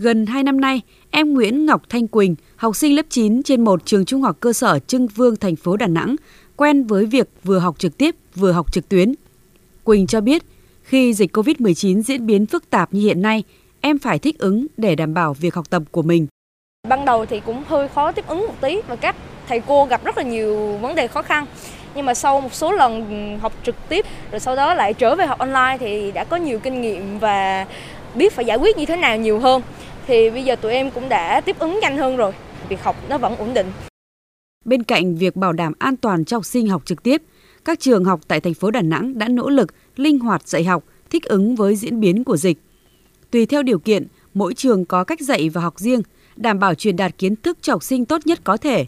Gần 2 năm nay, em Nguyễn Ngọc Thanh Quỳnh, học sinh lớp 9 trên một trường trung học cơ sở Trưng Vương, thành phố Đà Nẵng, quen với việc vừa học trực tiếp vừa học trực tuyến. Quỳnh cho biết, khi dịch COVID-19 diễn biến phức tạp như hiện nay, em phải thích ứng để đảm bảo việc học tập của mình. Ban đầu thì cũng hơi khó tiếp ứng một tí và các thầy cô gặp rất là nhiều vấn đề khó khăn. Nhưng mà sau một số lần học trực tiếp rồi sau đó lại trở về học online thì đã có nhiều kinh nghiệm và biết phải giải quyết như thế nào nhiều hơn. Thì bây giờ tụi em cũng đã tiếp ứng nhanh hơn rồi. Việc học nó vẫn ổn định. Bên cạnh việc bảo đảm an toàn cho học sinh học trực tiếp, các trường học tại thành phố Đà Nẵng đã nỗ lực linh hoạt dạy học, thích ứng với diễn biến của dịch. Tùy theo điều kiện, mỗi trường có cách dạy và học riêng, đảm bảo truyền đạt kiến thức cho học sinh tốt nhất có thể.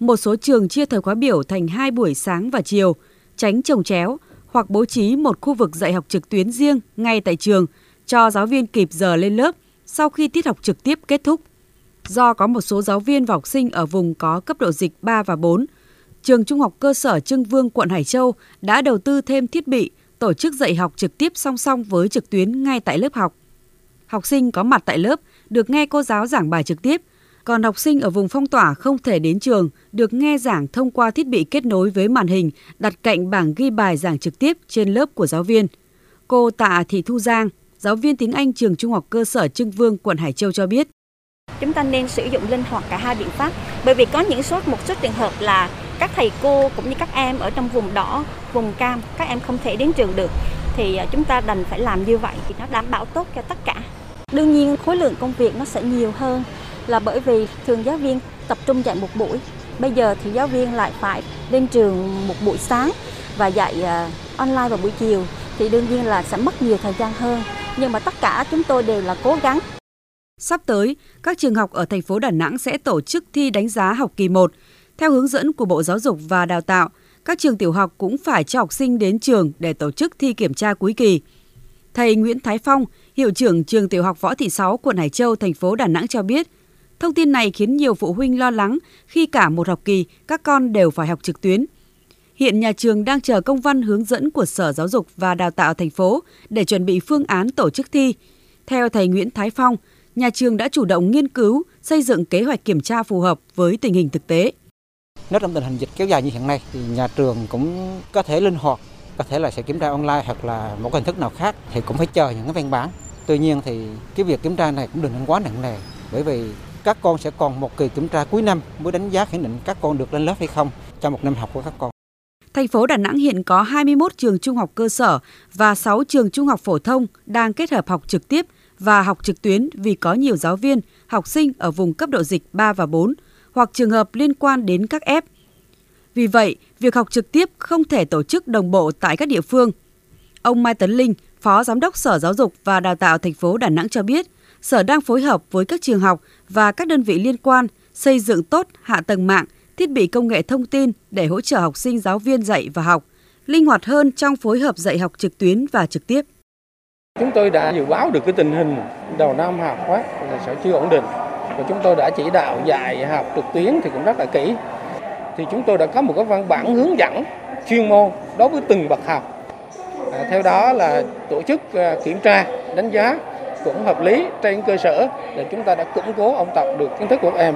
Một số trường chia thời khóa biểu thành hai buổi sáng và chiều, tránh trồng chéo hoặc bố trí một khu vực dạy học trực tuyến riêng ngay tại trường cho giáo viên kịp giờ lên lớp sau khi tiết học trực tiếp kết thúc. Do có một số giáo viên và học sinh ở vùng có cấp độ dịch 3 và 4, trường Trung học cơ sở Trưng Vương, quận Hải Châu đã đầu tư thêm thiết bị tổ chức dạy học trực tiếp song song với trực tuyến ngay tại lớp học. Học sinh có mặt tại lớp được nghe cô giáo giảng bài trực tiếp, còn học sinh ở vùng phong tỏa không thể đến trường được nghe giảng thông qua thiết bị kết nối với màn hình đặt cạnh bảng ghi bài giảng trực tiếp trên lớp của giáo viên. Cô Tạ Thị Thu Giang, giáo viên tiếng Anh trường Trung học cơ sở Trưng Vương, quận Hải Châu cho biết. Chúng ta nên sử dụng linh hoạt cả hai biện pháp, bởi vì có những số một số trường hợp là các thầy cô cũng như các em ở trong vùng đỏ, vùng cam, các em không thể đến trường được thì à, chúng ta đành phải làm như vậy thì nó đảm bảo tốt cho tất cả. Đương nhiên khối lượng công việc nó sẽ nhiều hơn là bởi vì thường giáo viên tập trung dạy một buổi. Bây giờ thì giáo viên lại phải lên trường một buổi sáng và dạy à, online vào buổi chiều thì đương nhiên là sẽ mất nhiều thời gian hơn. Nhưng mà tất cả chúng tôi đều là cố gắng. Sắp tới, các trường học ở thành phố Đà Nẵng sẽ tổ chức thi đánh giá học kỳ 1 theo hướng dẫn của Bộ Giáo dục và Đào tạo. Các trường tiểu học cũng phải cho học sinh đến trường để tổ chức thi kiểm tra cuối kỳ. Thầy Nguyễn Thái Phong, hiệu trưởng trường tiểu học Võ Thị Sáu, quận Hải Châu, thành phố Đà Nẵng cho biết, thông tin này khiến nhiều phụ huynh lo lắng khi cả một học kỳ các con đều phải học trực tuyến. Hiện nhà trường đang chờ công văn hướng dẫn của Sở Giáo dục và Đào tạo thành phố để chuẩn bị phương án tổ chức thi. Theo thầy Nguyễn Thái Phong, nhà trường đã chủ động nghiên cứu, xây dựng kế hoạch kiểm tra phù hợp với tình hình thực tế. Nếu trong tình hình dịch kéo dài như hiện nay thì nhà trường cũng có thể linh hoạt, có thể là sẽ kiểm tra online hoặc là một hình thức nào khác thì cũng phải chờ những cái văn bản. Tuy nhiên thì cái việc kiểm tra này cũng đừng nên quá nặng nề bởi vì các con sẽ còn một kỳ kiểm tra cuối năm mới đánh giá khẳng định các con được lên lớp hay không trong một năm học của các con. Thành phố Đà Nẵng hiện có 21 trường trung học cơ sở và 6 trường trung học phổ thông đang kết hợp học trực tiếp và học trực tuyến vì có nhiều giáo viên, học sinh ở vùng cấp độ dịch 3 và 4 hoặc trường hợp liên quan đến các f. Vì vậy, việc học trực tiếp không thể tổ chức đồng bộ tại các địa phương. Ông Mai Tấn Linh, Phó Giám đốc Sở Giáo dục và Đào tạo thành phố Đà Nẵng cho biết, Sở đang phối hợp với các trường học và các đơn vị liên quan xây dựng tốt hạ tầng mạng, thiết bị công nghệ thông tin để hỗ trợ học sinh giáo viên dạy và học, linh hoạt hơn trong phối hợp dạy học trực tuyến và trực tiếp. Chúng tôi đã dự báo được cái tình hình đầu năm học quá là sẽ chưa ổn định và chúng tôi đã chỉ đạo dạy học trực tuyến thì cũng rất là kỹ. Thì chúng tôi đã có một cái văn bản hướng dẫn chuyên môn đối với từng bậc học. À, theo đó là tổ chức à, kiểm tra, đánh giá cũng hợp lý trên cơ sở để chúng ta đã củng cố ôn tập được kiến thức của các em.